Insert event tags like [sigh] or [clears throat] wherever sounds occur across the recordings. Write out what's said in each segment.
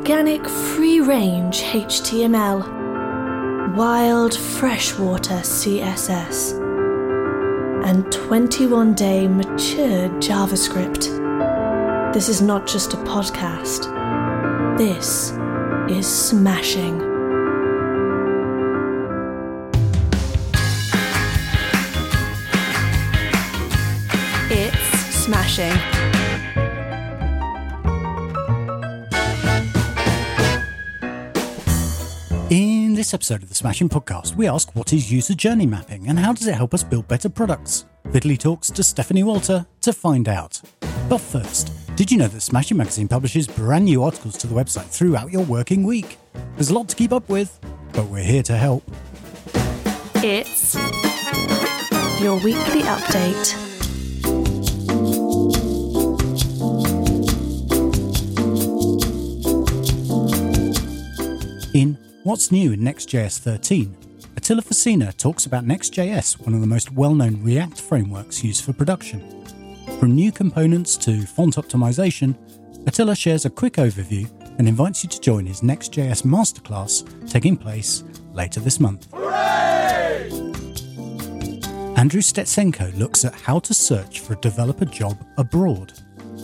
organic free range HTML, wild freshwater CSS, and 21 day matured JavaScript. This is not just a podcast, this is smashing. It's smashing. This episode of the Smashing Podcast, we ask what is user journey mapping and how does it help us build better products? Vitaly talks to Stephanie Walter to find out. But first, did you know that Smashing Magazine publishes brand new articles to the website throughout your working week? There's a lot to keep up with, but we're here to help. It's your weekly update. What's New in Next.js 13, Atila Fassina talks about Next.js, one of the most well known React frameworks used for production. From new components to font optimization, Atila shares a quick overview and invites you to join his Next.js masterclass taking place later this month. Andrew Stetsenko looks at how to search for a developer job abroad.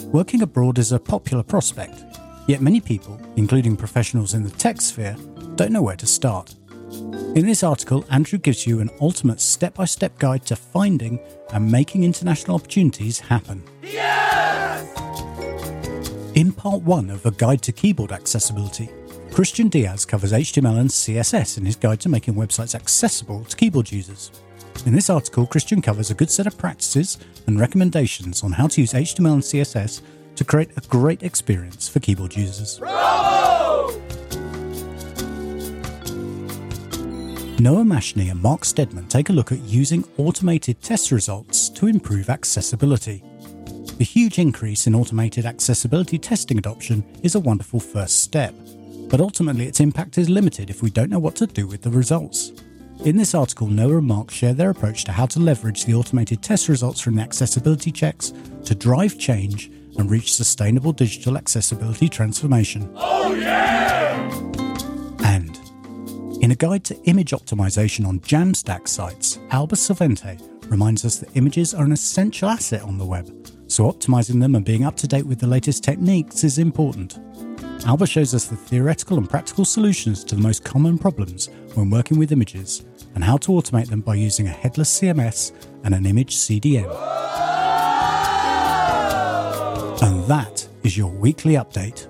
Working abroad is a popular prospect, yet many people, including professionals in the tech sphere, don't know where to start. In this article, Andrew gives you an ultimate step by step guide to finding and making international opportunities happen. Yes! In part one of A Guide to Keyboard Accessibility, Cristian Díaz covers HTML and CSS in his guide to making websites accessible to keyboard users. In this article, Cristian covers a good set of practices and recommendations on how to use HTML and CSS to create a great experience for keyboard users. Noah Mashni and Mark Steadman take a look at using automated test results to improve accessibility. The huge increase in automated accessibility testing adoption is a wonderful first step, but ultimately its impact is limited if we don't know what to do with the results. In this article, Noah and Mark share their approach to how to leverage the automated test results from the accessibility checks to drive change and reach sustainable digital accessibility transformation. Oh, and in a guide to image optimization on Jamstack sites, Alba Silvente reminds us that images are an essential asset on the web, so optimizing them and being up to date with the latest techniques is important. Alba shows us the theoretical and practical solutions to the most common problems when working with images and how to automate them by using a headless CMS and an image CDN. And that is your weekly update.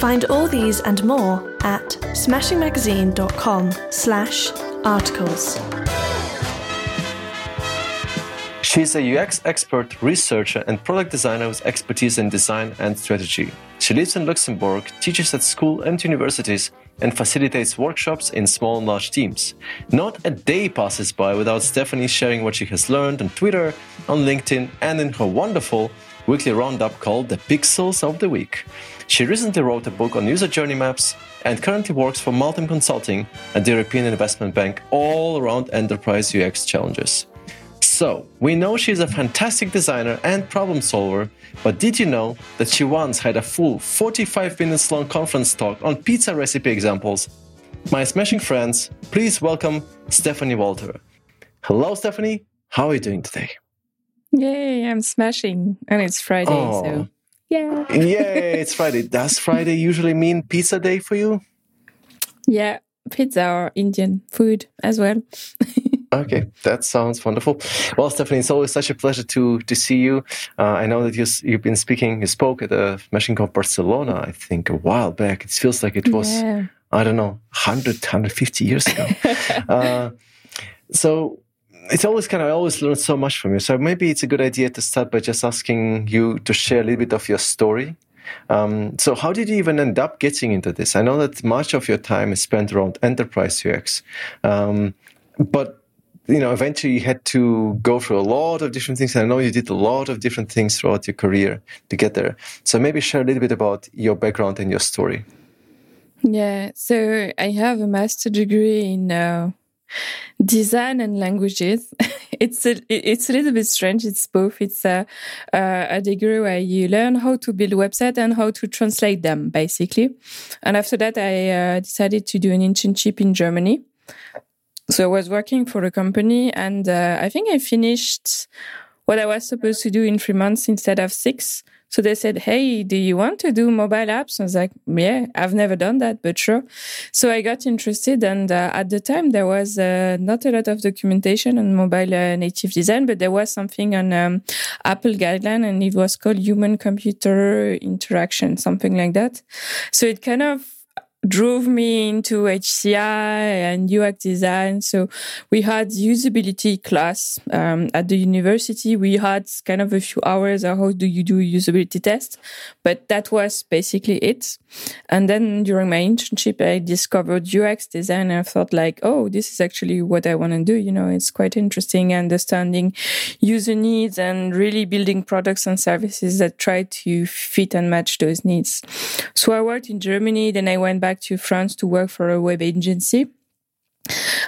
Find all these and more at smashingmagazine.com slash articles. She's a UX expert, researcher, and product designer with expertise in design and strategy. She lives in Luxembourg, teaches at school and universities, and facilitates workshops in small and large teams. Not a day passes by without Stephanie sharing what she has learned on Twitter, on LinkedIn, and in her wonderful weekly roundup called The Pixels of the Week. She recently wrote a book on user journey maps and currently works for Maltem Consulting at the European Investment Bank all around enterprise UX challenges. So, we know she's a fantastic designer and problem solver, but did you know that she once had a full 45 minutes long conference talk on pizza recipe examples? My smashing friends, please welcome Stephanie Walter. Hello, Stephanie. How are you doing today? Yay, I'm smashing. And it's Friday, Oh. so yeah. Yay, it's Friday. Does Friday usually mean pizza day for you? Yeah, pizza or Indian food as well. [laughs] Okay, that sounds wonderful. Well, Stephanie, it's always such a pleasure to to see you. Uh, I know that you, you've been speaking, you spoke at the SmashingConf Barcelona, I think, a while back. It feels like it was, Yeah. I don't know, 100, 150 years ago. [laughs] uh, so it's always kind of, I always learn so much from you. So maybe it's a good idea to start by just asking you to share a little bit of your story. Um, so how did you even end up getting into this? I know that much of your time is spent around enterprise UX, um, but you know, eventually you had to go through a lot of different things. And I know you did a lot of different things throughout your career to get there. So maybe share a little bit about your background and your story. Yeah, so I have a master degree in uh, design and languages. [laughs] it's a, it's a little bit strange. It's both. It's a, a degree where you learn how to build website and how to translate them, basically. And after that, I uh, decided to do an internship in Germany. So I was working for a company, and uh, I think I finished what I was supposed to do in three months instead of six. So they said, Hey, do you want to do mobile apps? I was like, Yeah, I've never done that, but sure. So I got interested. And uh, at the time, there was uh, not a lot of documentation on mobile uh, native design, but there was something on um, Apple guideline and it was called human computer interaction, something like that. So it kind of drove me into HCI and UX design. So we had usability class um, at the university. We had kind of a few hours of how do you do usability test, but that was basically it. And then during my internship, I discovered UX design and I thought like, oh, this is actually what I want to do. You know, it's quite interesting understanding user needs and really building products and services that try to fit and match those needs. So I worked in Germany, then I went back back to France to work for a web agency.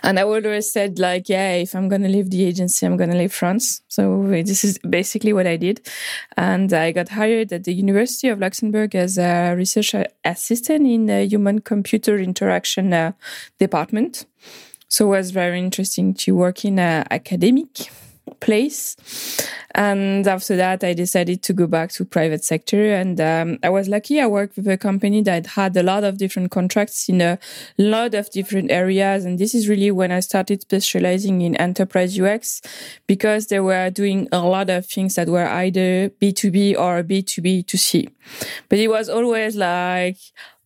And I always said, like, yeah, if I'm going to leave the agency, I'm going to leave France. So this is basically what I did. And I got hired at the University of Luxembourg as a research assistant in the human computer interaction uh, department. So it was very interesting to work in an academic place. And after that, I decided to go back to private sector. And um, I was lucky. I worked with a company that had a lot of different contracts in a lot of different areas. And this is really when I started specializing in enterprise UX because they were doing a lot of things that were either B2B or B2B to C. But it was always like,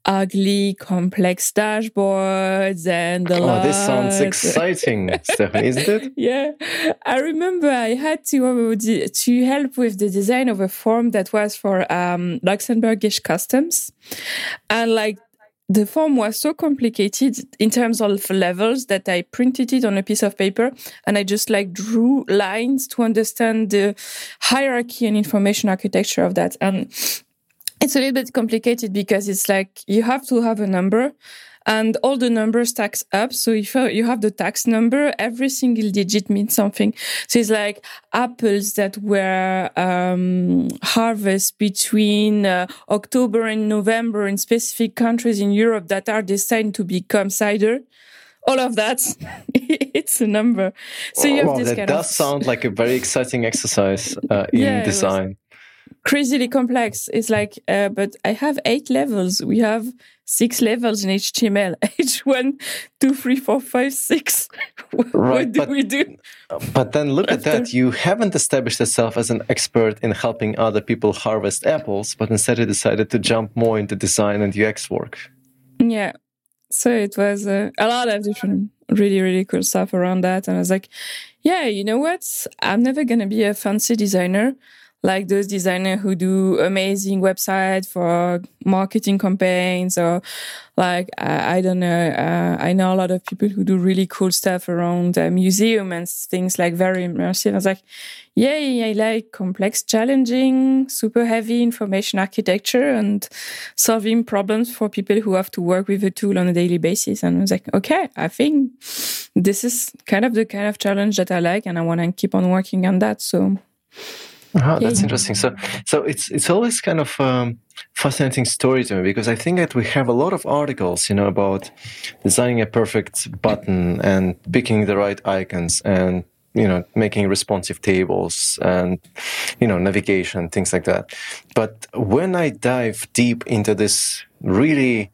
ugly, complex dashboards and a oh, lot. this sounds exciting, [laughs] Stephanie, isn't it? Yeah, I remember I had to uh, to help with the design of a form that was for um, Luxembourgish customs, and like the form was so complicated in terms of levels that I printed it on a piece of paper and I just like drew lines to understand the hierarchy and information architecture of that. And it's a little bit complicated because it's like you have to have a number and all the numbers tax up. So if you have the tax number, every single digit means something. So it's like apples that were um, harvested between uh, October and November in specific countries in Europe that are destined to become cider. All of that, [laughs] it's a number. So you have well, this that does of... sound like a very exciting exercise uh, in yeah, design crazily complex. It's like, uh, but I have eight levels. We have six levels in HTML. H1, [laughs] 2, 3, 4, 5, 6. [laughs] what right, do but, we do? But then look After? at that. You haven't established yourself as an expert in helping other people harvest apples, but instead you decided to jump more into design and UX work. Yeah. So it was uh, a lot of different, really, really cool stuff around that. And I was like, yeah, you know what? I'm never going to be a fancy designer like those designers who do amazing websites for marketing campaigns or like I, I don't know uh, i know a lot of people who do really cool stuff around uh, museum and things like very immersive. I was like yeah i like complex challenging super heavy information architecture and solving problems for people who have to work with a tool on a daily basis. And i was like okay i think this is kind of the kind of challenge that i like and i want to keep on working on that. So Oh, that's interesting. So, so it's it's always kind of um, fascinating story to me because I think that we have a lot of articles, you know, about designing a perfect button and picking the right icons and you know making responsive tables and you know navigation things like that. But when I dive deep into this really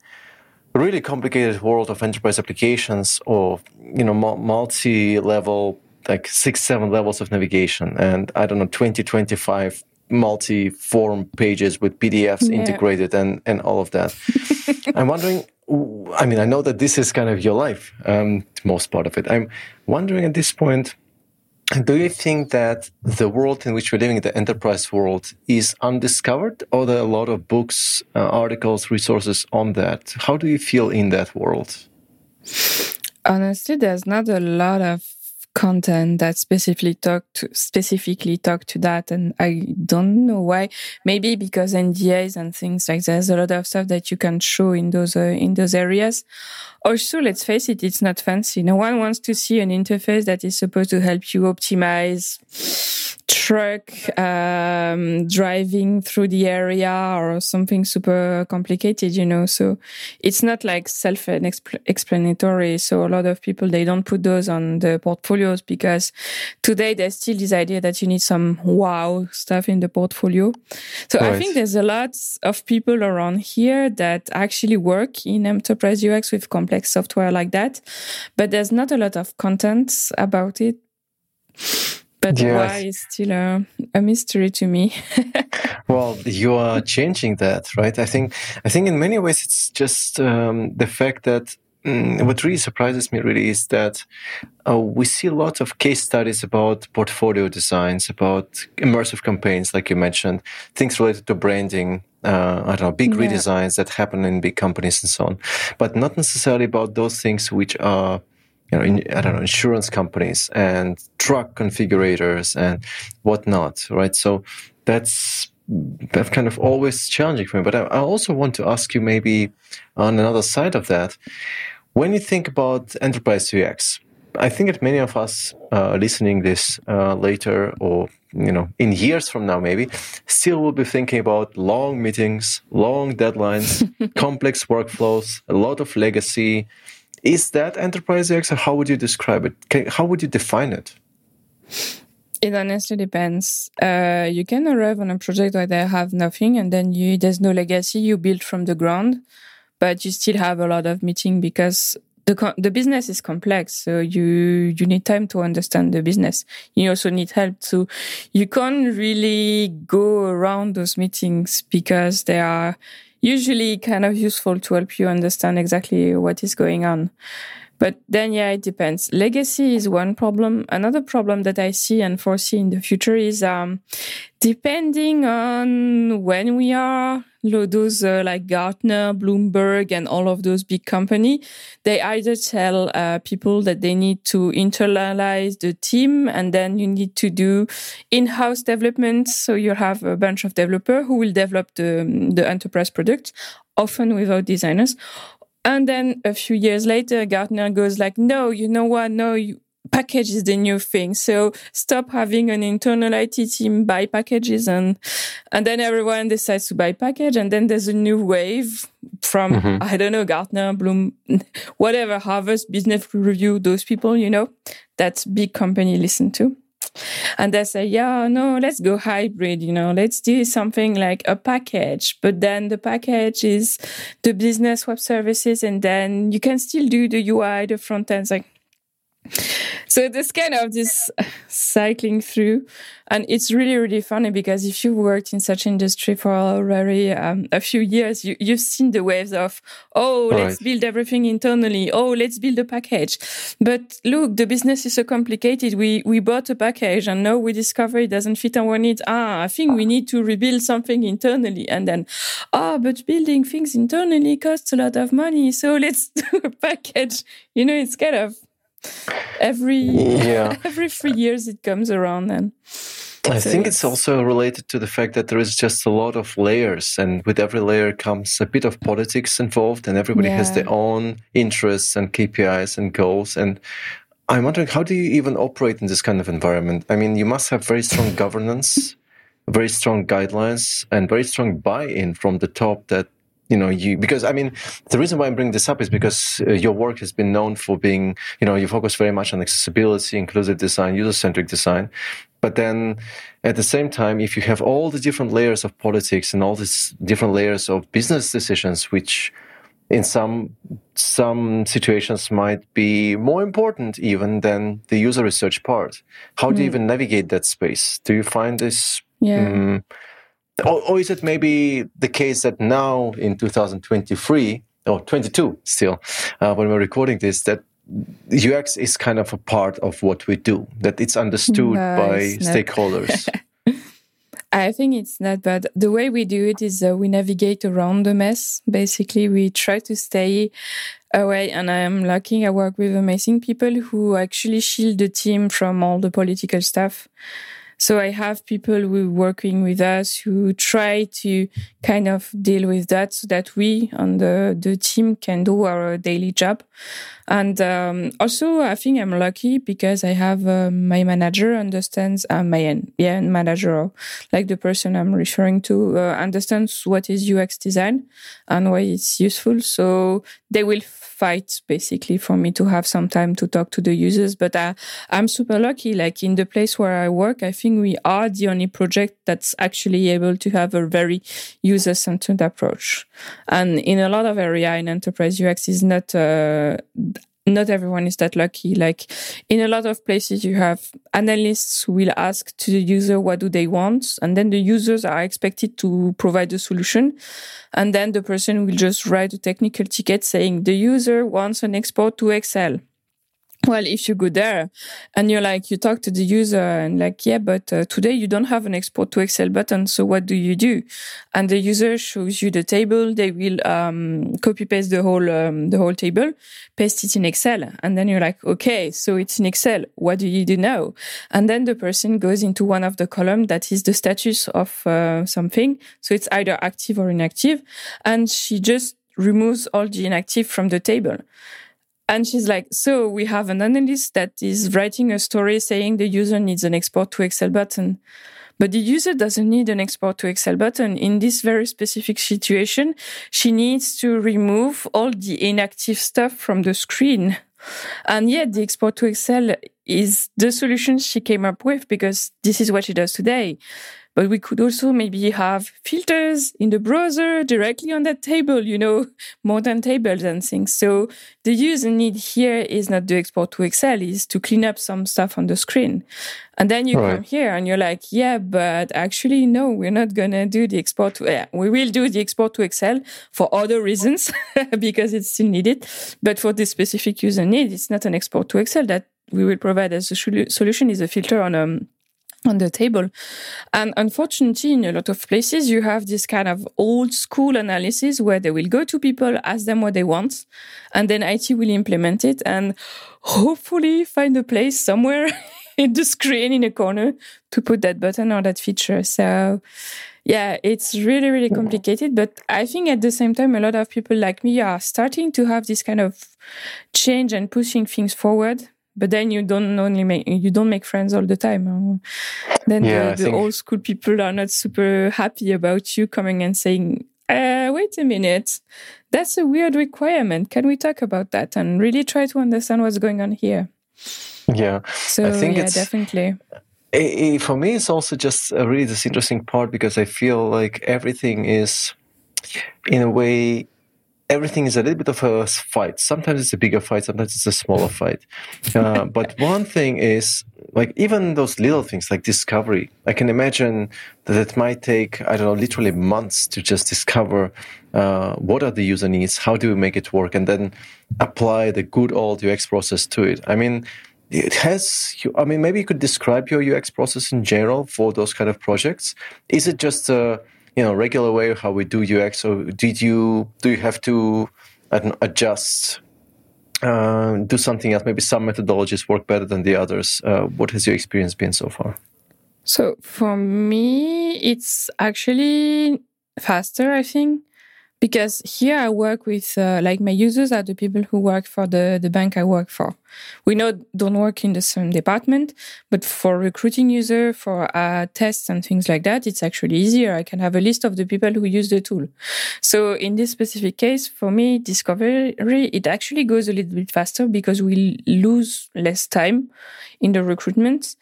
really complicated world of enterprise applications or you know multi-level like six, seven levels of navigation and I don't know, 20, 25 multi form pages with PDFs yeah. integrated and, and all of that. [laughs] I'm wondering, I mean, I know that this is kind of your life, um, most part of it. I'm wondering at this point, do you think that the world in which we're living, the enterprise world, is undiscovered, or there are a lot of books, uh, articles, resources on that? How do you feel in that world? Honestly, there's not a lot of content that specifically talk to specifically talk to that and i don't know why. Maybe because ndas and things like there's a lot of stuff that you can show in those uh, in those areas. Also let's face it it's not fancy. No one wants to see an interface that is supposed to help you optimize truck um, driving through the area or something super complicated, you know. So it's not like self-explanatory. So a lot of people they don't put those on the portfolios because today there's still this idea that you need some wow stuff in the portfolio. So right. I think there's a lot of people around here that actually work in enterprise UX with complex software like that, but there's not a lot of content about it but yes. why is still a, a mystery to me. [laughs] well, you are changing that, right? I think I think in many ways it's just um, the fact that mm, what really surprises me really is that uh, we see a lot of case studies about portfolio designs, about immersive campaigns, like you mentioned, things related to branding. Uh, I don't know, big yeah. redesigns that happen in big companies and so on, but not necessarily about those things which are you know, in, I don't know, insurance companies and truck configurators and whatnot, right? So that's that's kind of always challenging for me. But I, I also want to ask you maybe on another side of that, when you think about enterprise UX, I think that many of us uh, listening this uh, later or you know in years from now maybe still will be thinking about long meetings, long deadlines, [laughs] complex workflows, a lot of legacy, is that enterprise UX, or how would you describe it? How would you define it? It honestly depends. Uh, you can arrive on a project where they have nothing, and then you there's no legacy. You build from the ground, but you still have a lot of meeting because the the business is complex. So you you need time to understand the business. You also need help. So you can't really go around those meetings because they are usually kind of useful to help you understand exactly what is going on. But then, yeah, it depends. Legacy is one problem. Another problem that I see and foresee in the future is um, depending on when we are, those uh, like Gartner, Bloomberg, and all of those big company, they either tell uh, people that they need to internalize the team, and then you need to do in-house development. So you have a bunch of developer who will develop the the enterprise product, often without designers, and then a few years later, Gartner goes like, no, you know what? No, you, package is the new thing. So stop having an internal IT team buy packages and, and then everyone decides to buy package. And then there's a new wave from, mm-hmm. I don't know, Gartner, Bloom, whatever, Harvard Business Review, those people, you know, that big company listen to. And they say, yeah, no, let's go hybrid, you know, let's do something like a package. But then the package is the business web services, and then you can still do the UI, the front end. Like, so this kind of this cycling through and it's really really funny because if you worked in such industry for already um, a few years you, you've seen the waves of oh All let's build everything internally. Oh let's build a package. But look the business is so complicated. We we bought a package and now we discover it doesn't fit our needs ah i think we need to rebuild something internally. And then ah oh, but building things internally costs a lot of money. So let's [laughs] do a package. You know it's kind of every yeah. [laughs] every three years it comes around and I so think it's also related to the fact that there is just a lot of layers, and with every layer comes a bit of politics involved, and everybody yeah. has their own interests and KPIs and goals. And I'm wondering, how do you even operate in this kind of environment? I mean, you must have very strong governance, very strong guidelines, and very strong buy in from the top that you know you because i mean the reason why i'm bringing this up is because uh, your work has been known for being you know you focus very much on accessibility inclusive design user-centric design but then at the same time if you have all the different layers of politics and all these different layers of business decisions which in some some situations might be more important even than the user research part how mm. do you hmm. even navigate that space do you find this yeah. Um, or, or is it maybe the case that now in 2023 or 22 still, uh, when we're recording this, that UX is kind of a part of what we do, that it's understood no, by stakeholders? [laughs] I think it's not bad. The way we do it is uh, we navigate around the mess. Basically, we try to stay away. And I'm lucky I work with amazing people who actually shield the team from all the political stuff. So I have people who working with us who try to kind of deal with that so that we on the, the team can do our daily job. And um, also, I think I'm lucky because I have uh, my manager understands uh, my yeah manager, like the person I'm referring to, uh, understands what is UX design and why it's useful. So they will fight basically for me to have some time to talk to the users. But I, I'm super lucky. Like in the place where I work, I think we are the only project that's actually able to have a very user centered approach. And in a lot of area in enterprise UX is not uh, not everyone is that lucky. Like in a lot of places, you have analysts who will ask to the user, what do they want? And then the users are expected to provide a solution. And then the person will just write a technical ticket saying the user wants an export to Excel well, if you go there and you're like, you talk to the user and like, yeah, but uh, today you don't have an export to Excel button. So what do you do? And the user shows you the table. They will, um, copy paste the whole, um, the whole table, paste it in Excel. And then you're like, okay, so it's in Excel. What do you do now? And then the person goes into one of the column that is the status of uh, something. So it's either active or inactive. And she just removes all the inactive from the table. And she's like, so we have an analyst that is writing a story saying the user needs an export to Excel button. But the user doesn't need an export to Excel button. In this very specific situation, she needs to remove all the inactive stuff from the screen. And yet the export to Excel is the solution she came up with because this is what she does today. But we could also maybe have filters in the browser directly on that table, you know, [laughs] modern tables and things. So the user need here is not to export to Excel, is to clean up some stuff on the screen. And then you right. come here and you're like, yeah, but actually, no, we're not going to do the export to, yeah, we will do the export to Excel for other reasons [laughs] because it's still needed. But for this specific user need, it's not an export to Excel that we will provide as a solution is a filter on um, on the table. And unfortunately, in a lot of places, you have this kind of old school analysis where they will go to people, ask them what they want, and then IT will implement it and hopefully find a place somewhere [laughs] in the screen in a corner to put that button or that feature. So, yeah, it's really, really complicated. But I think at the same time, a lot of people like me are starting to have this kind of change and pushing things forward but then you don't only make you don't make friends all the time then yeah, the, the old school people are not super happy about you coming and saying uh, wait a minute. That's a weird requirement. Can we talk about that and really try to understand what's going on here? Yeah. So I think yeah it's, definitely. It, it, for me it's also just really this interesting part because i feel like everything is in a way everything is a little bit of a fight. Sometimes it's a bigger fight, sometimes it's a smaller [laughs] fight. Uh, but one thing is, like, even those little things like discovery, I can imagine that it might take, I don't know, literally months to just discover uh, what are the user needs, how do we make it work, and then apply the good old UX process to it. I mean, it has, I mean, maybe you could describe your UX process in general for those kind of projects. Is it just a, you know regular way how we do UX? So did you do you have to adjust, uh, do something else? Maybe some methodologies work better than the others. Uh, what has your experience been so far? So for me, it's actually faster. I think because here I work with uh, like my users are the people who work for the the bank I work for. We know don't work in the same department, but for recruiting user for uh, tests and things like that, it's actually easier. I can have a list of the people who use the tool. So in this specific case, for me, discovery it actually goes a little bit faster because we lose less time in the recruitment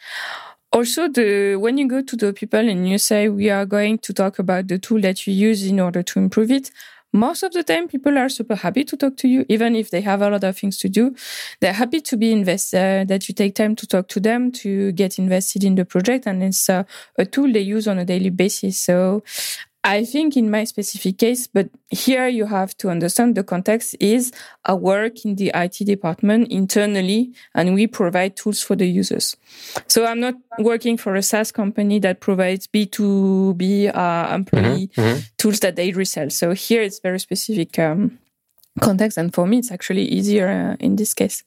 also the when you go to the people and you say we are going to talk about the tool that you use in order to improve it most of the time people are super happy to talk to you even if they have a lot of things to do. They're happy to be invested uh, that you take time to talk to them to get invested in the project and it's uh, a tool they use on a daily basis. So I think in my specific case, but here you have to understand the context is I work in the IT department internally and we provide tools for the users. So I'm not working for a SaaS company that provides B2B uh, employee mm-hmm, mm-hmm. tools that they resell. So here it's very specific. Um, context and for me it's actually easier uh, in this case.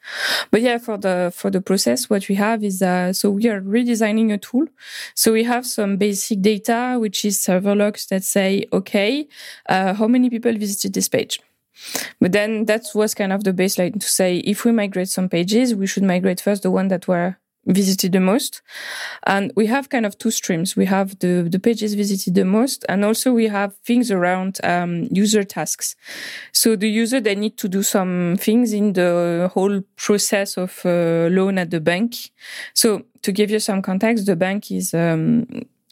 But yeah for the for the process what we have is uh, so we are redesigning a tool. So we have some basic data which is server logs that say okay uh, how many people visited this page? But then that was kind of the baseline to say if we migrate some pages we should migrate first the one that were visited the most. And we have kind of two streams. We have the, the pages visited the most, and also we have things around um, user tasks. So the user, they need to do some things in the whole process of uh, loan at the bank. So to give you some context, the bank is um,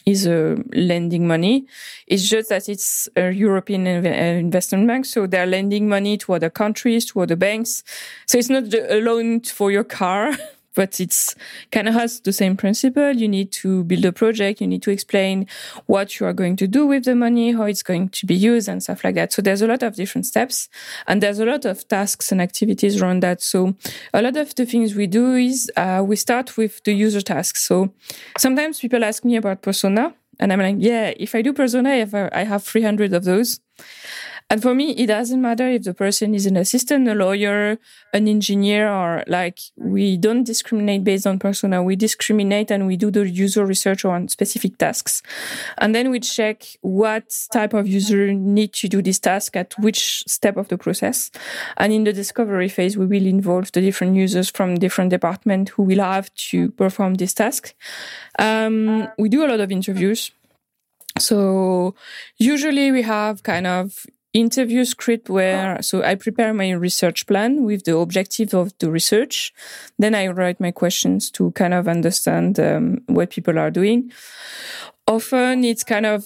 is uh, lending money. It's just that it's a European inv- uh, investment bank, so they're lending money to other countries, to other banks. So it's not a loan for your car. [laughs] but it's kind of has the same principle. You need to build a project. You need to explain what you are going to do with the money, how it's going to be used and stuff like that. So there's a lot of different steps and there's a lot of tasks and activities around that. So a lot of the things we do is, uh, we start with the user tasks. So sometimes people ask me about persona and I'm like, yeah, if I do persona, I have, I have 300 of those. And for me, it doesn't matter if the person is an assistant, a lawyer, an engineer, or like we don't discriminate based on persona. We discriminate and we do the user research on specific tasks. And then we check what type of user need to do this task at which step of the process. And in the discovery phase, we will involve the different users from different departments who will have to perform this task. Um, we do a lot of interviews. So usually we have kind of interview script where so I prepare my research plan with the objective of the research. Then I write my questions to kind of understand um, what people are doing. Often it's kind of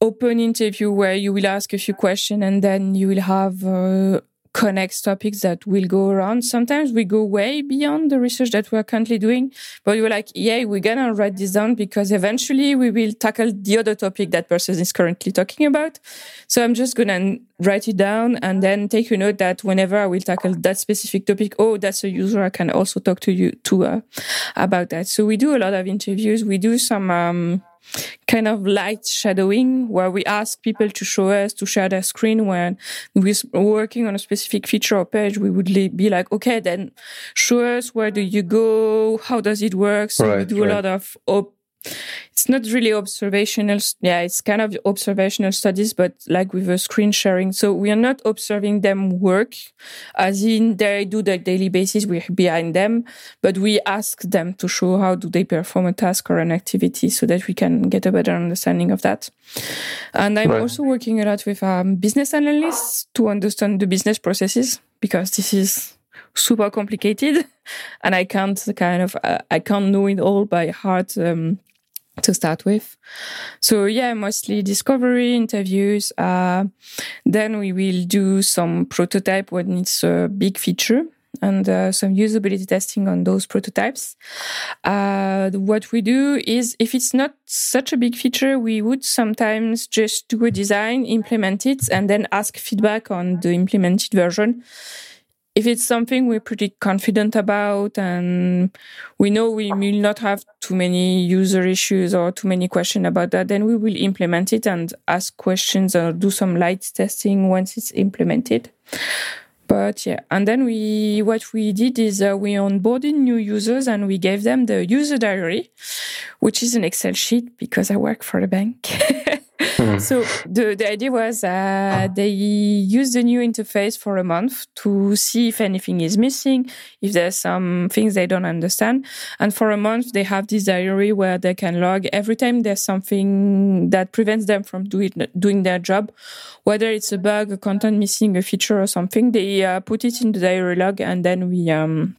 open interview where you will ask a few questions and then you will have uh, connects topics that will go around. Sometimes we go way beyond the research that we're currently doing, but we're like, yeah, we're gonna write this down because eventually we will tackle the other topic that person is currently talking about. So I'm just gonna write it down and then take a note that whenever I will tackle that specific topic, oh, that's a user, I can also talk to you to uh, about that. So we do a lot of interviews. We do some, um, kind of light shadowing where we ask people to show us to share their screen when we're working on a specific feature or page we would be like okay then show us where do you go how does it work so right, we do right. a lot of op- it's not really observational. Yeah, it's kind of observational studies, but like with a screen sharing. So we are not observing them work as in they do the daily basis. We're behind them, but we ask them to show how do they perform a task or an activity so that we can get a better understanding of that. And I'm right. also working a lot with um, business analysts to understand the business processes because this is super complicated [laughs] and I can't kind of, uh, I can't know it all by heart. Um, to start with. So yeah, mostly discovery interviews. Uh, then we will do some prototype when it's a big feature and uh, some usability testing on those prototypes. Uh, what we do is if it's not such a big feature, we would sometimes just do a design, implement it, and then ask feedback on the implemented version if it's something we're pretty confident about and we know we will not have too many user issues or too many questions about that, then we will implement it and ask questions or do some light testing once it's implemented. But yeah, and then we what we did is uh, we onboarded new users and we gave them the user diary, which is an Excel sheet because I work for a bank. [laughs] Hmm. So the, the idea was uh, they use the new interface for a month to see if anything is missing, if there's some things they don't understand. And for a month, they have this diary where they can log every time there's something that prevents them from doing, doing their job, whether it's a bug, a content missing, a feature or something, they uh, put it in the diary log and then we, um,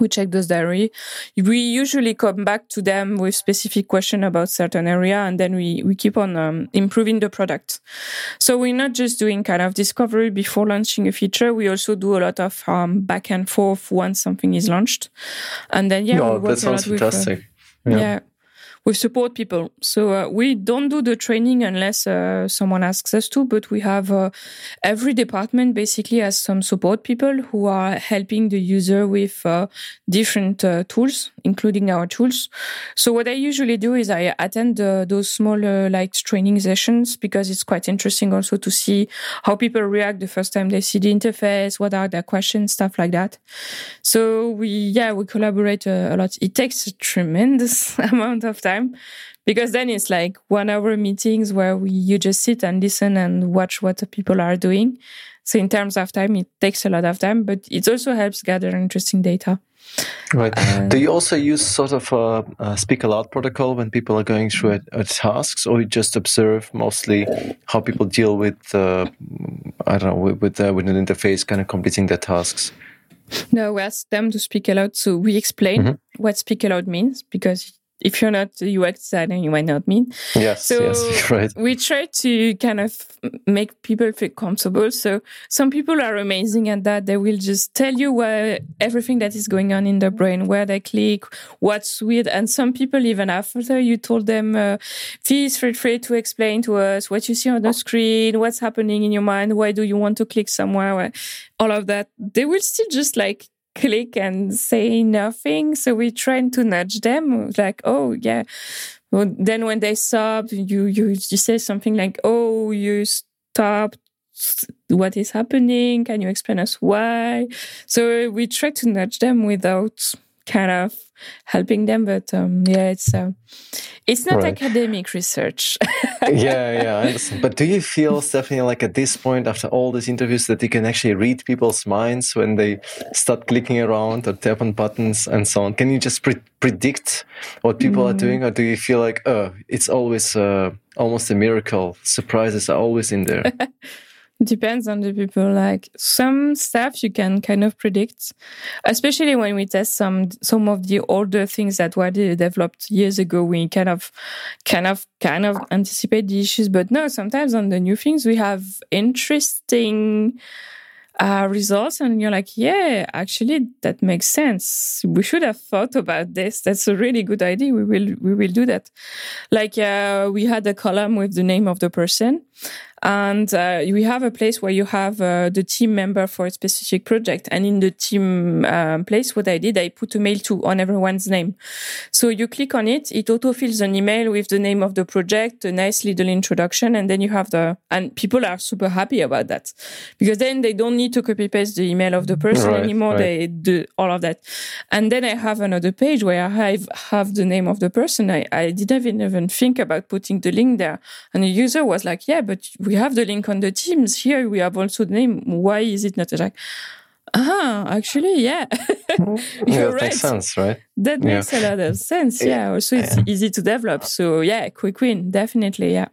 we check those diary. We usually come back to them with specific question about certain area, and then we we keep on um, improving the product. So we're not just doing kind of discovery before launching a feature. We also do a lot of um, back and forth once something is launched, and then yeah, no, that sounds fantastic. With, uh, yeah. yeah we support people. So uh, we don't do the training unless uh, someone asks us to, but we have uh, every department basically has some support people who are helping the user with uh, different uh, tools, including our tools. So what I usually do is I attend those smaller like training sessions because it's quite interesting also to see how people react the first time they see the interface, what are their questions, stuff like that. So we, yeah, we collaborate a lot. It takes a tremendous [laughs] amount of time because then it's like one hour meetings where we, you just sit and listen and watch what the people are doing. So in terms of time, it takes a lot of time, but it also helps gather interesting data. Right. Uh, Do you also use sort of a, a, speak aloud protocol when people are going through a, a tasks, or you just observe mostly how people deal with, uh, I don't know, with with, uh, with, an interface, kind of completing their tasks? No, we ask them to speak aloud. So we explain mm-hmm. what speak aloud means because if you're not a UX designer, you might not mean. Yes, so yes, [laughs] right. We try to kind of make people feel comfortable. So some people are amazing at that. They will just tell you where everything that is going on in the brain, where they click, what's weird. And some people, even after you told them, uh, please feel free to explain to us what you see on the screen, what's happening in your mind, why do you want to click somewhere, all of that. They will still just like click and say nothing. So we trying to nudge them like, oh yeah. Well, then when they stop, you, you, you say something like, oh, you stopped. What is happening? Can you explain us why? So we try to nudge them without kind of helping them but um, yeah it's uh, it's not right. academic research [laughs] yeah yeah I understand. but do you feel stephanie like at this point after all these interviews that you can actually read people's minds when they start clicking around or tap on buttons and so on can you just pre- predict what people mm. are doing or do you feel like oh it's always uh, almost a miracle surprises are always in there [laughs] depends on the people. Like some stuff you can kind of predict especially when we test some some of the older things that were developed years ago. We kind of kind of kind of anticipate the issues. But no sometimes on the new things we have interesting uh, results and you're like yeah actually that makes sense. We should have thought about this. That's a really good idea. We will we will do that. Like uh, we had a column with the name of the person and uh, we have a place where you have uh, the team member for a specific project. And in the team um, place, what I did, I put a mail to on everyone's name. So you click on it, it autofills an email with the name of the project, a nice little introduction, and then you have the, and people are super happy about that because then they don't need to copy paste the email of the person right, anymore. Right. They do all of that. And then I have another page where I have, have the name of the person. I, I didn't even think about putting the link there. And the user was like, yeah, but we we have the link on the Teams. Here we have also the name. Why is it not like? Ah, actually, yeah. [laughs] You're yeah, right. makes sense, right? That yeah. makes a lot of sense. Yeah. Also, it's yeah. easy to develop. So, yeah, quick win, definitely. Yeah.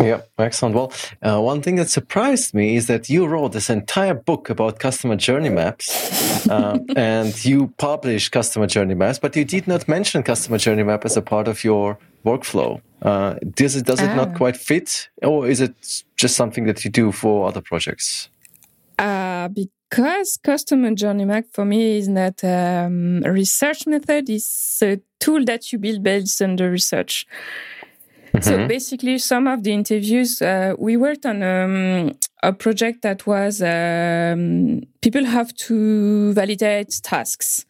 Yeah, excellent. Well, uh, one thing that surprised me is that you wrote this entire book about customer journey maps, uh, [laughs] and you published customer journey maps, but you did not mention customer journey map as a part of your workflow. Uh, does it does it not ah. quite fit, or is it just something that you do for other projects? Uh, because customer journey map for me is not um, a research method; it's a tool that you build based on the research. So mm-hmm. basically, some of the interviews uh, we worked on um, a project that was um, people have to validate tasks,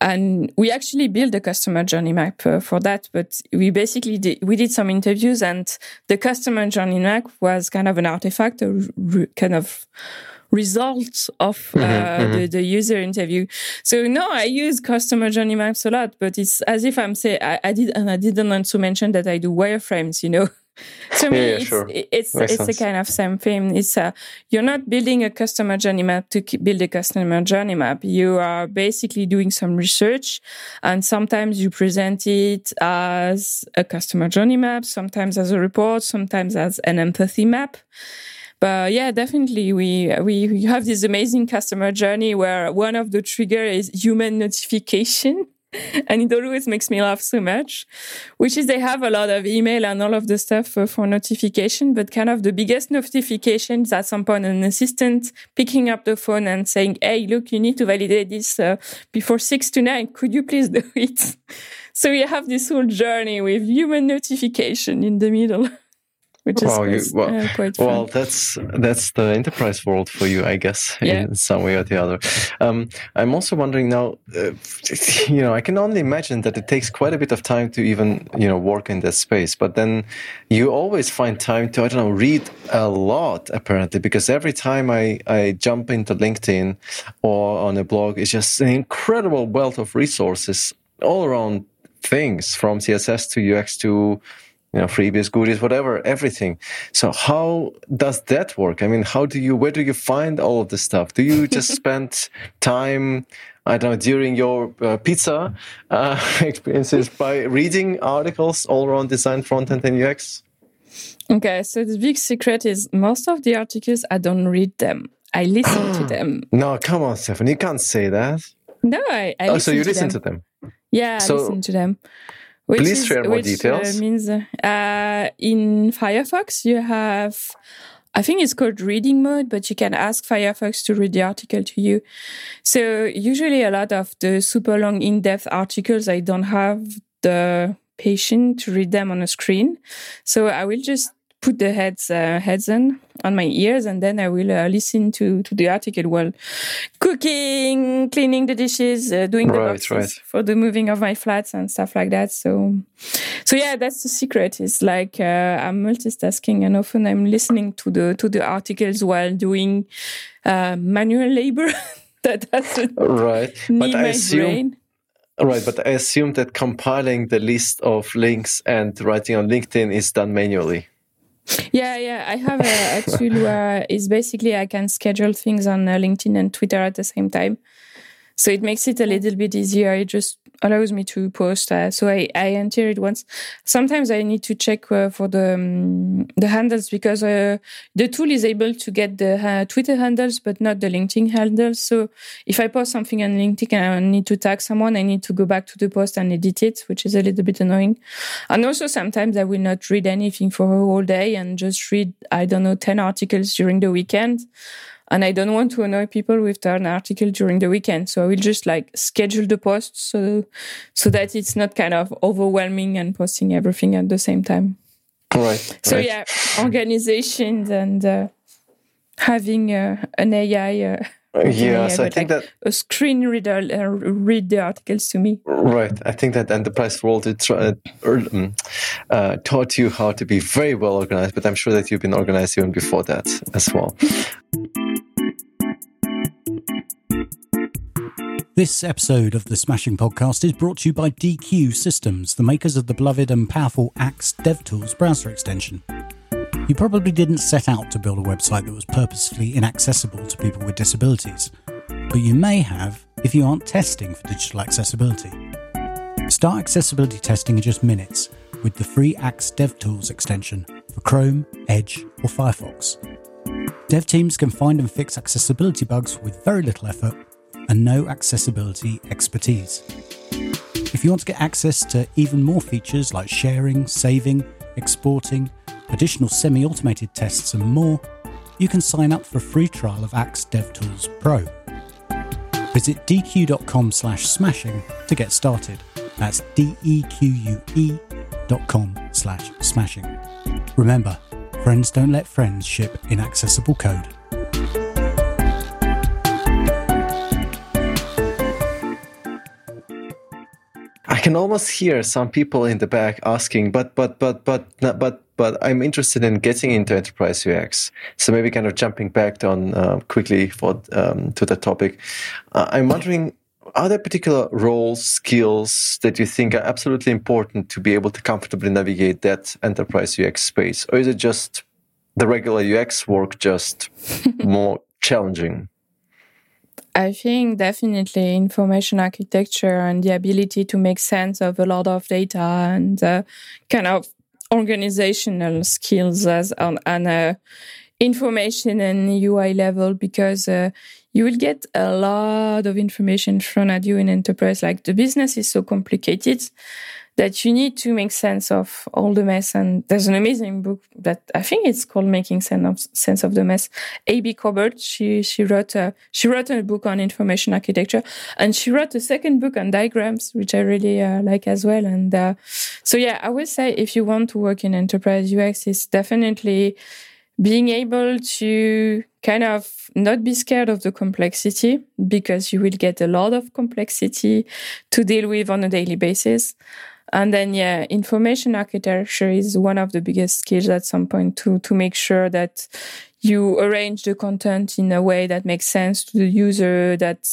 and we actually built a customer journey map uh, for that. But we basically did, we did some interviews, and the customer journey map was kind of an artifact, a r- kind of results of uh, mm-hmm, mm-hmm. The, the user interview. So no, I use customer journey maps a lot, but it's as if I'm saying I, I did, and I didn't also mention that I do wireframes. You know. [laughs] to me, yeah, it's sure. it's, it's a kind of same thing. It's a you're not building a customer journey map to build a customer journey map. You are basically doing some research, and sometimes you present it as a customer journey map, sometimes as a report, sometimes as an empathy map. But yeah, definitely we we have this amazing customer journey where one of the trigger is human notification. [laughs] and it always makes me laugh so much, which is they have a lot of email and all of the stuff for notification, but kind of the biggest notification is at some point an assistant picking up the phone and saying, Hey, look, you need to validate this uh, before six tonight. Could you please [laughs] do it? so you have this whole journey with human notification in the middle [laughs] which is Wow, you- well- uh, quite fun. Well, that's that's the enterprise world for you, I guess, Yeah. in some way or the other. Um, I'm also wondering now. Uh, [laughs] you know, I can only imagine that it takes quite a bit of time to even you know work in that space. But then you always find time to I don't know read a lot apparently because every time I I jump into LinkedIn or on a blog, it's just an incredible wealth of resources all around things from CSS to UX to you know, freebies, goodies, whatever, everything. So how does that work? I mean, how do you, where do you find all of this stuff? Do you just [laughs] spend time, I don't know, during your uh, pizza uh, [laughs] experiences by reading articles all around design, front end, and UX? okay so the big secret is most of the articles i don't read them i listen to [gasps] them No, come on, Stefan, you can't say that. no i, I Oh, so you to listen them. to them. Yeah, I So- listen to them. Which Please is- share more which, details. Uh, means uh, in Firefox you have, I think it's called reading mode, but you can ask Firefox to read the article to you. So usually a lot of the super long, in-depth articles, I don't have the patience to read them on a screen. So I will just put the heads uh, heads on on my ears and then I will uh, listen to to the article while cooking, cleaning the dishes, uh, doing the Right, boxes right. for the moving of my flats and stuff like that. So, so yeah, that's the secret. It's like uh, I'm multitasking, and often I'm listening to the to the articles while doing uh, manual labor [laughs] that doesn't Right. But I assume, brain. right, but I assume that compiling the list of links and writing on LinkedIn is done manually. Yeah, yeah. I have a, a tool where it's basically I can schedule things on uh, LinkedIn and Twitter at the same time. So it makes it a little bit easier. I just allows me to post. Uh, so I, I enter it once. Sometimes I need to check uh, for the um, the handles because uh, the tool is able to get the uh, Twitter handles, but not the LinkedIn handles. So if I post something on LinkedIn and I need to tag someone, I need to go back to the post and edit it, which is a little bit annoying. And also sometimes I will not read anything for a whole day and just read, I don't know, 10 articles during the weekend. And I don't want to annoy people with 10 article during the weekend. So I will just like schedule the posts so, so that it's not kind of overwhelming and posting everything at the same time. Right. So right. yeah, organization and uh, having uh, an AI, uh, Yes, I think like that a screen reader uh, read the articles to me. right. I think that enterprise world it uh, er, um, uh, taught you how to be very well organized, but I'm sure that you've been organized even before that as well. This episode of the Smashing Podcast is brought to you by Deque Systems, the makers of the beloved and powerful Axe DevTools browser extension. You probably didn't set out to build a website that was purposefully inaccessible to people with disabilities, but you may have if you aren't testing for digital accessibility. Start accessibility testing in just minutes with the free Axe DevTools extension for Chrome, Edge, or Firefox. Dev teams can find and fix accessibility bugs with very little effort and no accessibility expertise. If you want to get access to even more features like sharing, saving, exporting, additional semi automated tests, and more, you can sign up for a free trial of Axe DevTools Pro. Visit deque.com slash smashing to get started. That's D-E-Q-U-E dot com slash smashing. Remember, friends don't let friends ship inaccessible code. Can almost hear some people in the back asking, but, but, but, but, but, but, but I'm interested in getting into enterprise UX. So maybe kind of jumping back on uh, quickly for um, to the topic. Uh, I'm wondering, are there particular roles, skills that you think are absolutely important to be able to comfortably navigate that enterprise UX space, or is it just the regular UX work just [laughs] more challenging? I think definitely information architecture and the ability to make sense of a lot of data and uh, kind of organizational skills as on, on a information and UI level because uh, you will get a lot of information thrown at you in enterprise. Like the business is so complicated that you need to make sense of all the mess. And there's an amazing book that I think it's called Making Sense of, sense of the Mess. Abby Covert, she, she wrote a, she wrote a book on information architecture and she wrote a second book on diagrams, which I really uh, like as well. And, uh, so yeah, I would say if you want to work in enterprise UX, it's definitely being able to kind of not be scared of the complexity because you will get a lot of complexity to deal with on a daily basis. And then, yeah, information architecture is one of the biggest skills at some point to, to make sure that you arrange the content in a way that makes sense to the user, that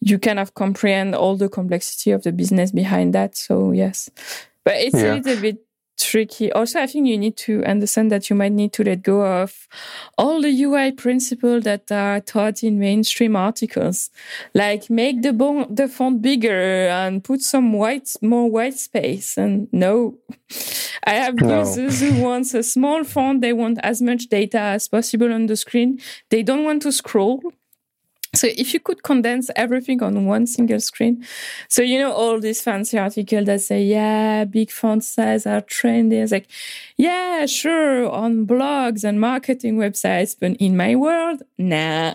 you kind of comprehend all the complexity of the business behind that. So, yes. But it's yeah. a little bit tricky. Also, I think you need to understand that you might need to let go of all the UI principles that are taught in mainstream articles, like make the bon- the font bigger and put some white, more white space. And no, I have no. users who want a small font. They want as much data as possible on the screen. They don't want to scroll. So if you could condense everything on one single screen, so you know all these fancy articles that say, yeah, big font size are trendy. It's like, yeah, sure, on blogs and marketing websites, but in my world, nah.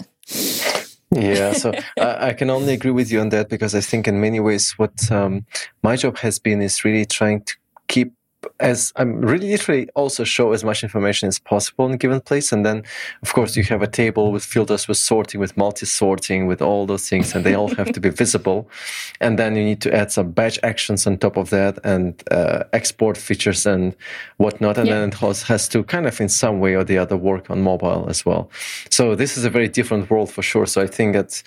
yeah, so [laughs] I, I, can only agree with you on that because I think in many ways what um, my job has been is really trying to keep as I'm really literally also show as much information as possible in a given place. And then, of course, you have a table with filters, with sorting, with multi-sorting, with all those things, and they all have to be [laughs] visible. And then you need to add some batch actions on top of that and uh, export features and whatnot. And yeah. then it has to kind of in some way or the other work on mobile as well. So this is a very different world for sure. So I think that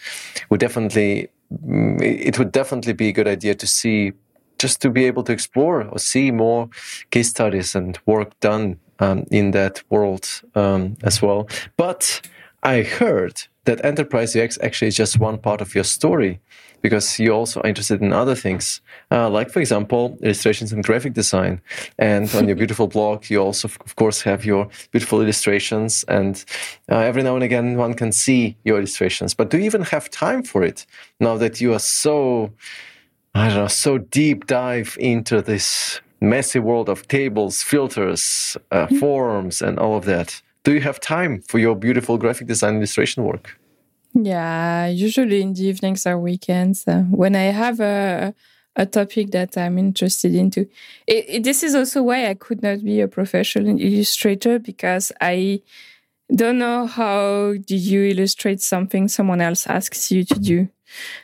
we definitely, mm, it would definitely be a good idea to see just to be able to explore or see more case studies and work done um, in that world um, as well. But I heard that enterprise UX actually is just one part of your story because you also are interested in other things, uh, like, for example, illustrations and graphic design. And on your [laughs] beautiful blog, you also, of course, have your beautiful illustrations. And uh, every now and again, one can see your illustrations. But do you even have time for it now that you are so I don't know, so deep dive into this messy world of tables, filters, uh, mm-hmm. forms, and all of that. Do you have time for your beautiful graphic design illustration work? Yeah, usually in the evenings or weekends uh, when I have a a topic that I'm interested into. It, it, this is also why I could not be a professional illustrator because I don't know how do you illustrate something someone else asks you to do.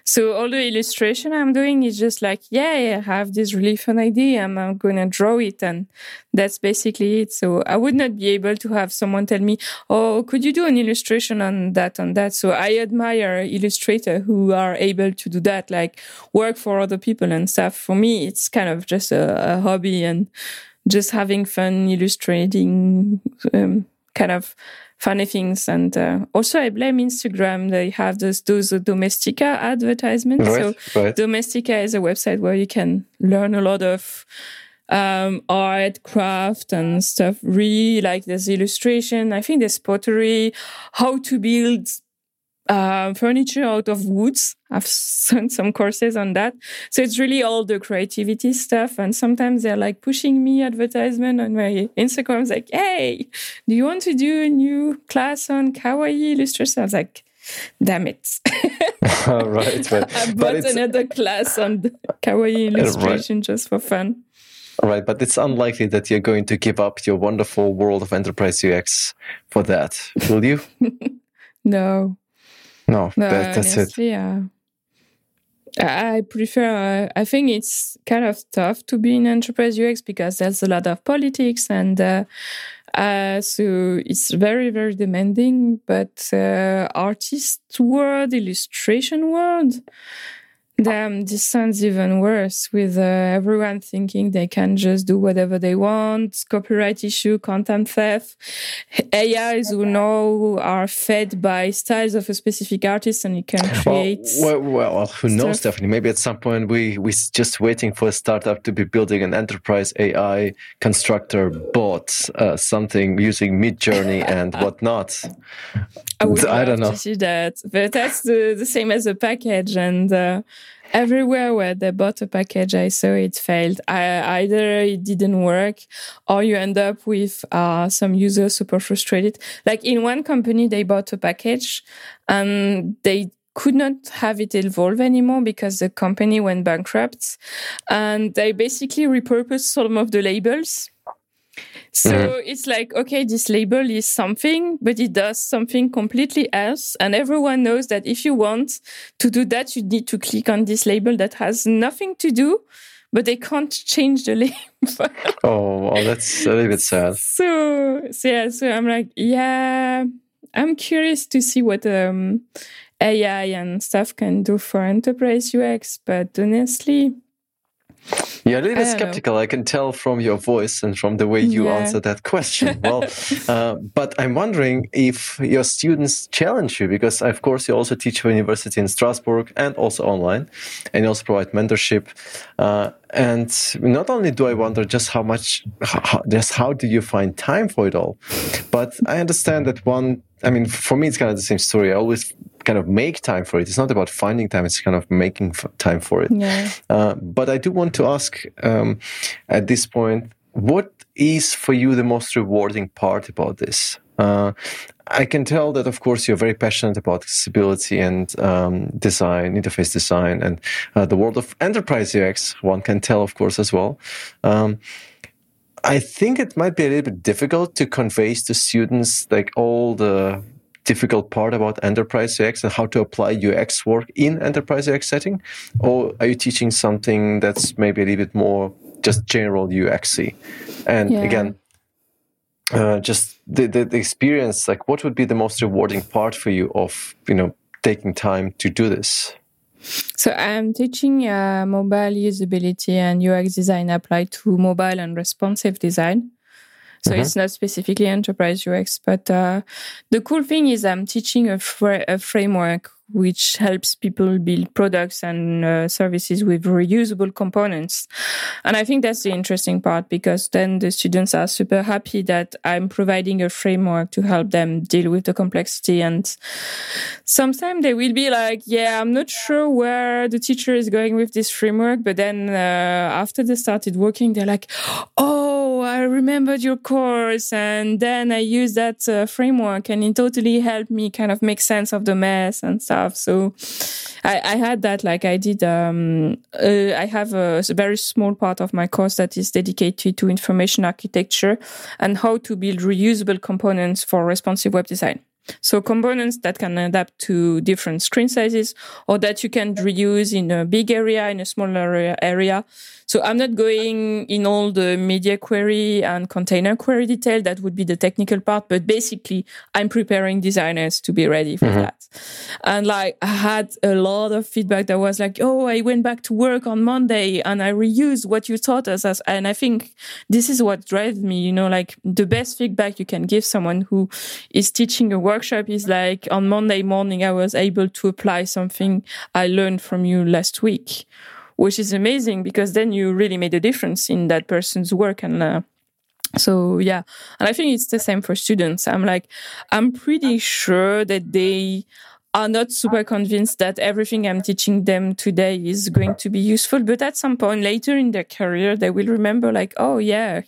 So all the illustration I'm doing is just like, yeah, I have this really fun idea. I'm, I'm going to draw it. And that's basically it. So I would not be able to have someone tell me, Oh, could you do an illustration on that, on that? So I admire illustrators who are able to do that, like work for other people and stuff. For me, it's kind of just a, a hobby and just having fun illustrating, um, kind of funny things. And uh, also, I blame Instagram. They have those those Domestika advertisements. Right, so right. Domestika is a website where you can learn a lot of um, art, craft, and stuff. Really like there's illustration. I think there's pottery, how to build uh, furniture out of woods. I've [laughs] done some courses on that. So it's really all the creativity stuff. And sometimes they're like pushing me advertisement on my Instagram. It's like, hey, do you want to do a new class on kawaii illustration? I was like, damn it. [laughs] right, right. [laughs] I bought another class on kawaii illustration right. just for fun. Right, but it's unlikely that you're going to give up your wonderful world of enterprise UX for that, will you? no. No, that, that's honestly, it. Yeah. I prefer, uh, I think it's kind of tough to be in enterprise UX because there's a lot of politics and uh, uh, so it's very, very demanding. But uh, artist world, illustration world, Damn, this sounds even worse with uh, everyone thinking they can just do whatever they want, copyright issue, content theft, AIs who know are fed by styles of a specific artist and you can create. Well, well, well who knows, Stephanie? Maybe at some point we, we're just waiting for a startup to be building an enterprise AI constructor bot, uh, something using Midjourney and [laughs] whatnot. I would I don't know. to see that, but that's the, the same as a package, and uh, everywhere where they bought a package, I saw it failed. I, either it didn't work, or you end up with uh, some users super frustrated. Like in one company, they bought a package, and they could not have it evolve anymore because the company went bankrupt, and they basically repurposed some of the labels so mm-hmm. it's like, okay, this label is something, but it does something completely else. And everyone knows that if you want to do that, you need to click on this label that has nothing to do, but they can't change the [laughs] label. oh, well, that's a little bit sad. So, so yeah, so I'm like, yeah, I'm curious to see what um, AI and stuff can do for enterprise UX, but honestly, you're a little skeptical. Know. I can tell from your voice and from the way you yeah. answer that question. Well, [laughs] uh, but I'm wondering if your students challenge you because, of course, you also teach at university in Strasbourg and also online, and you also provide mentorship. Uh, and not only do I wonder just how much, how, just how do you find time for it all, but I understand that one. I mean, for me, it's kind of the same story. I always kind of make time for it. It's not about finding time; it's kind of making time for it. Yeah. Uh, but I do want to ask um, at this point, what is for you the most rewarding part about this? Uh, I can tell that, of course, you're very passionate about accessibility and um, design, interface design, and uh, the world of enterprise UX. One can tell, of course, as well. Um, I think it might be a little bit difficult to convey to students like all the difficult part about enterprise UX and how to apply UX work in enterprise UX setting? Or are you teaching something that's maybe a little bit more just general UXy? And yeah. again, uh, just the, the, the experience, like what would be the most rewarding part for you of, you know, taking time to do this? So I'm teaching uh, mobile usability and UX design applied to mobile and responsive design. So mm-hmm. it's not specifically enterprise UX, but uh, the cool thing is I'm teaching a, fr- a framework which helps people build products and uh, services with reusable components. And I think that's the interesting part because then the students are super happy that I'm providing a framework to help them deal with the complexity. And sometimes they will be like, yeah, I'm not sure where the teacher is going with this framework. But then uh, after they started working, they're like, oh, I remembered your course. And then I used that uh, framework and it totally helped me kind of make sense of the mess and stuff. So I, I had that, like I did, um, uh, I have a, a, very small part of my course that is dedicated to information architecture and how to build reusable components for responsive web design. So components that can adapt to different screen sizes or that you can reuse in a big area, in a smaller area. So I'm not going in all the media query and container query detail. That would be the technical part. But basically, I'm preparing designers to be ready for mm-hmm. that. And like, I had a lot of feedback that was like, Oh, I went back to work on Monday and I reused what you taught us. As, and I think this is what drives me, you know, like the best feedback you can give someone who is teaching a workshop is like on Monday morning, I was able to apply something I learned from you last week which is amazing because then you really made a difference in that person's work and uh, so yeah. And i think it's the same for students. I'm like i'm pretty sure that they are not super convinced that everything I'm teaching them today is going to be useful. But at some point later in their career, they will remember like, oh yeah,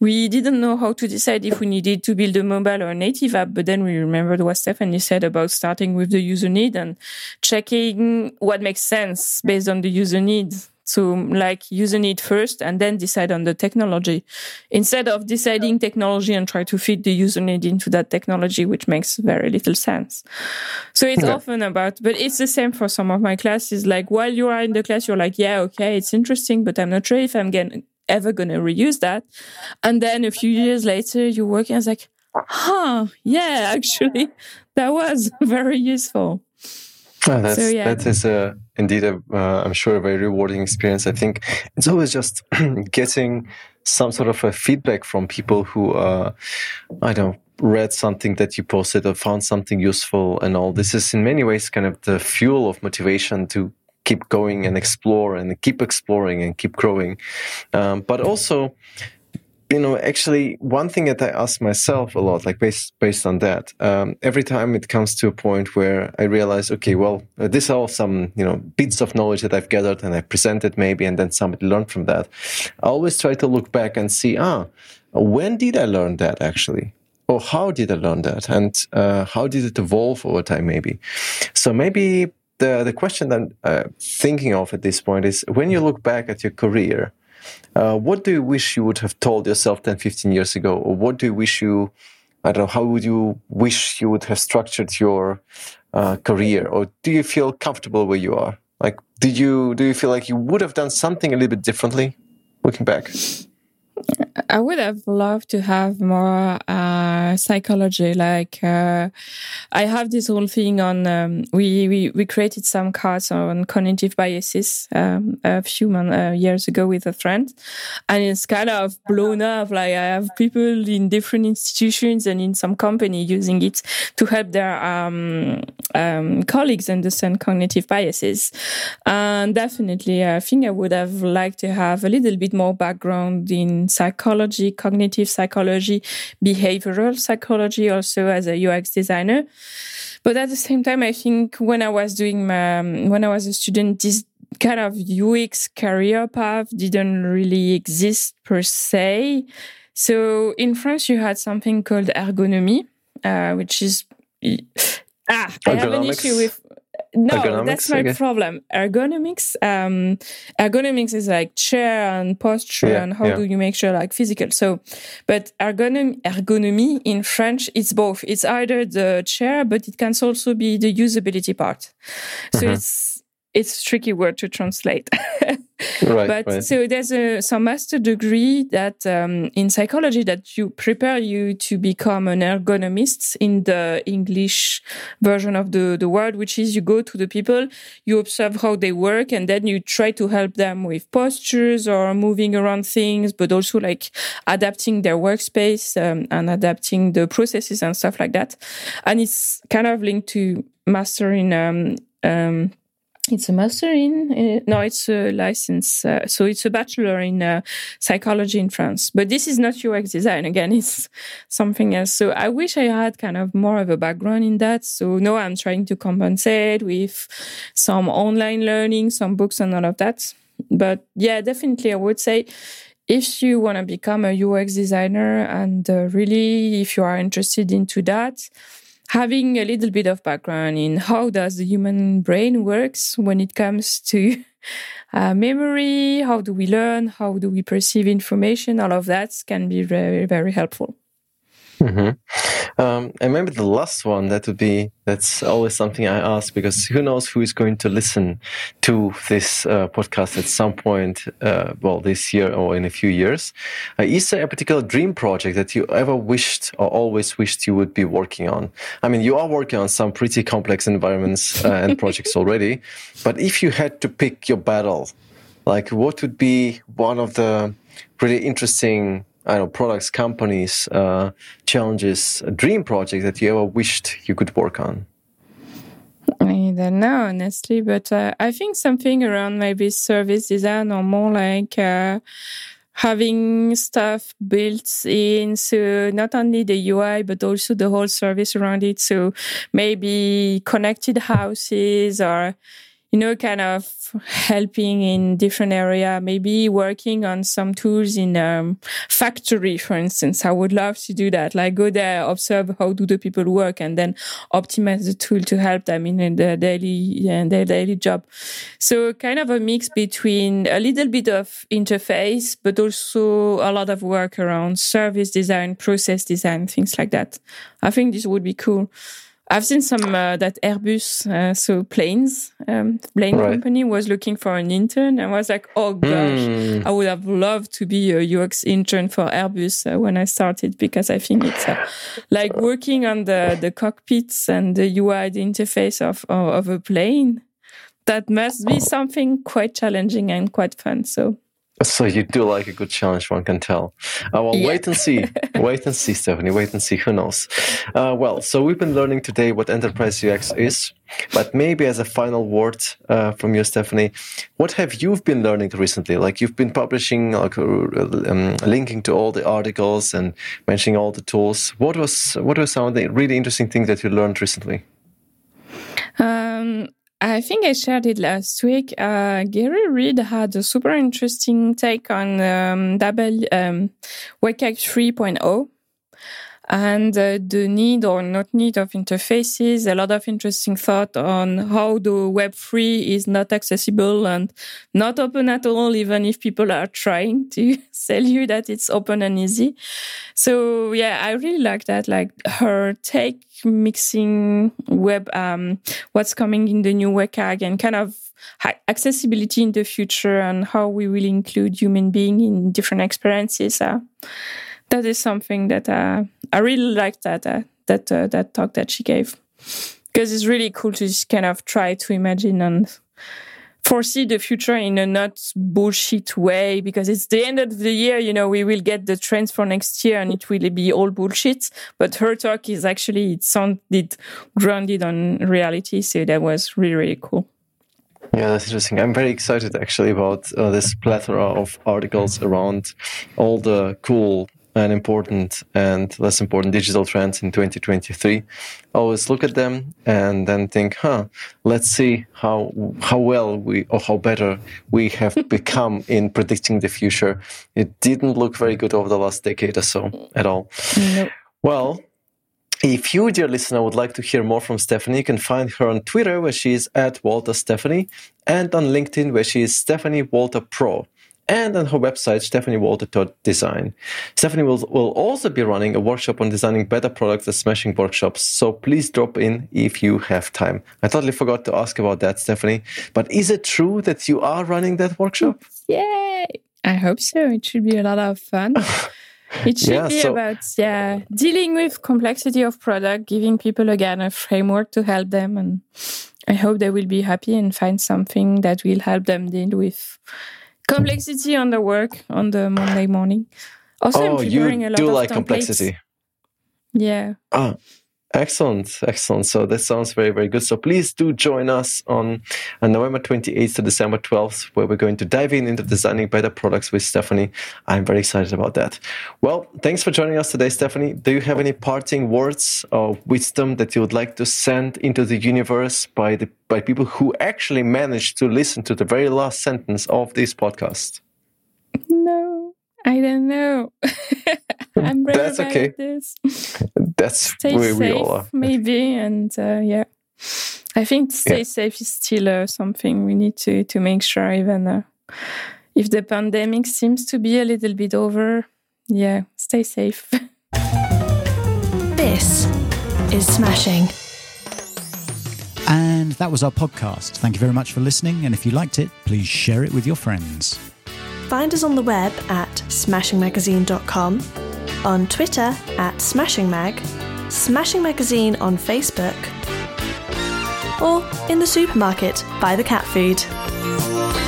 we didn't know how to decide if we needed to build a mobile or a native app. But then we remembered what Stephanie said about starting with the user need and checking what makes sense based on the user needs to like user need first and then decide on the technology instead of deciding technology and try to fit the user need into that technology, which makes very little sense. So it's often about, but it's the same for some of my classes. Like while you are in the class, you're like, yeah, okay, it's interesting, but I'm not sure if I'm getting ever going to reuse that. And then a few years later, you're working as like, huh, yeah, actually, [laughs] that was [laughs] very useful. Oh, that's, so, yeah. That is a, indeed, a, uh, I'm sure, a very rewarding experience. I think it's always just [clears throat] getting some sort of a feedback from people who, uh, I don't read something that you posted or found something useful and all. This is in many ways kind of the fuel of motivation to keep going and explore and keep exploring and keep growing. Um, but also, you know, actually, one thing that I ask myself a lot, like based based on that, um, every time it comes to a point where I realize, okay, well, uh, these are all some you know bits of knowledge that I've gathered and I presented maybe, and then somebody learned from that. I always try to look back and see, ah, when did I learn that actually? Or how did I learn that? And uh, how did it evolve over time, maybe? So maybe the, the question that I'm uh, thinking of at this point is when you look back at your career, uh, what do you wish you would have told yourself 10, 15 years ago? Or what do you wish you, I don't know, how would you wish you would have structured your uh, career? Or do you feel comfortable where you are? Like, did you, do you feel like you would have done something a little bit differently looking back? I would have loved to have more uh, psychology. Like uh, I have this whole thing on. Um, we, we we created some cards on cognitive biases um, a few mon- uh, years ago with a friend, and it's kind of blown up. Like I have people in different institutions and in some company using it to help their um, um colleagues understand cognitive biases. And definitely, I think I would have liked to have a little bit more background in psychology, cognitive psychology, behavioral psychology, also as a UX designer. But at the same time, I think when I was doing my, when I was a student, this kind of UX career path didn't really exist per se. So in France, you had something called ergonomy, uh, which is ah, I have an issue with no, that's my problem. Ergonomics, um, ergonomics is like chair and posture yeah, and how yeah. do you make sure like physical. So, but ergonom ergonomy in French, it's both. It's either the chair, but it can also be the usability part. So mm-hmm. it's it's a tricky word to translate. [laughs] right, but right. so there's a some master degree that um, in psychology that you prepare you to become an ergonomist in the English version of the the word, which is you go to the people, you observe how they work, and then you try to help them with postures or moving around things, but also like adapting their workspace um, and adapting the processes and stuff like that. And it's kind of linked to mastering. Um, um, it's a master in uh, no it's a license uh, so it's a bachelor in uh, psychology in france. But this is not ux design. Again [laughs] it's something else. So i wish i had kind of more of a background in that. So no i'm trying to compensate with some online learning some books and all of that. But yeah definitely i would say if you want to become a ux designer and uh, really if you are interested into that having a little bit of background in how does the human brain works when it comes to [laughs] uh, memory how do we learn how do we perceive information all of that can be very very helpful Mm-hmm. Um, and maybe the last one that would be that's always something I ask because who knows who is going to listen to this uh, podcast at some point, uh, well, this year or in a few years. Uh, is there a particular dream project that you ever wished or always wished you would be working on? I mean, you are working on some pretty complex environments uh, and [laughs] projects already, but if you had to pick your battle, like what would be one of the really interesting I know products, companies, uh, challenges, a dream project that you ever wished you could work on? I don't know honestly, but uh, I think something around maybe service design or more like uh, having stuff built in. So not only the UI, but also the whole service around it. So maybe connected houses or you know, kind of helping in different area, maybe working on some tools in um, factory, for instance. I would love to do that. Like go there, observe how do the people work, and then optimize the tool to help them in their daily yeah, their daily job. So kind of a mix between a little bit of interface, but also a lot of work around service design, process design, things like that. I think this would be cool. I've seen some uh, that Airbus, uh, so planes, um, plane right. company was looking for an intern. and was like, oh gosh, mm. I would have loved to be a UX intern for Airbus uh, when I started because I think it's uh, like working on the the cockpits and the UI, the interface of of a plane. That must be something quite challenging and quite fun. So [laughs] so you do like a good challenge, one can tell. Uh, well, yeah. wait and see. [laughs] wait and see, Stephanie. Wait and see. Who knows? Uh, well, so we've been learning today what enterprise UX is. But maybe as a final word uh, from you, Stephanie, what have you been learning recently? Like you've been publishing, like uh, um, linking to all the articles and mentioning all the tools. What was what were some of the really interesting things that you learned recently? Um, I think I shared it last week. Uh, Gary Reed had a super interesting take on um, double um, WCAG 3.0 and uh, the need or not need of interfaces. A lot of interesting thought on how the Web3 is not accessible and not open at all, even if people are trying to [laughs] sell you that it's open and easy. So yeah, I really like that. Like her take mixing web, um, what's coming in the new WCAG and kind of accessibility in the future and how we will include human being in different experiences. Uh, that is something that uh, I really liked that uh, that uh, that talk that she gave. Because it's really cool to just kind of try to imagine and foresee the future in a not bullshit way because it's the end of the year you know we will get the trends for next year and it will be all bullshit. But her talk is actually it sounded grounded on reality so that was really really cool. Yeah, that's interesting. I'm very excited actually about uh, this plethora of articles around all the cool and important and less important digital trends in 2023. Always look at them and then think, huh, let's see how how well we or how better we have [laughs] become in predicting the future. It didn't look very good over the last decade or so at all. Nope. Well, if you, dear listener, would like to hear more from Stephanie, you can find her on Twitter, where she is at Walter Stephanie, and on LinkedIn, where she is Stephanie Walter Pro and on her website, stephaniewalter.design. Stephanie will, will also be running a workshop on designing better products at Smashing Workshops, so please drop in if you have time. I totally forgot to ask about that, Stephanie, but is it true that you are running that workshop? Yay! I hope so. It should be a lot of fun. [laughs] It should yeah, be so, about yeah dealing with complexity of product, giving people again a framework to help them, and I hope they will be happy and find something that will help them deal with complexity on the work on the Monday morning. Also, oh, I'm preparing a lot do of like templates. complexity. Yeah. Oh, Excellent, excellent. So that sounds very, very good. So please do join us on, on November 28th to December 12th, where we're going to dive in into designing better products with Stephanie. I'm very excited about that. Well, thanks for joining us today, Stephanie. Do you have any parting words of wisdom that you would like to send into the universe by the by people who actually managed to listen to the very last sentence of this podcast? No, I don't know. [laughs] I'm very That's okay. this. That's [laughs] stay where safe, we all are. Maybe, and uh, yeah, I think stay yeah. safe is still uh, something we need to to make sure. Even uh, if the pandemic seems to be a little bit over, yeah, stay safe. this is smashing. And that was our podcast. Thank you very much for listening. And if you liked it, please share it with your friends. Find us on the web at smashingmagazine.com on Twitter at smashingmag, Smashing Magazine on Facebook, or in the supermarket buy the cat food.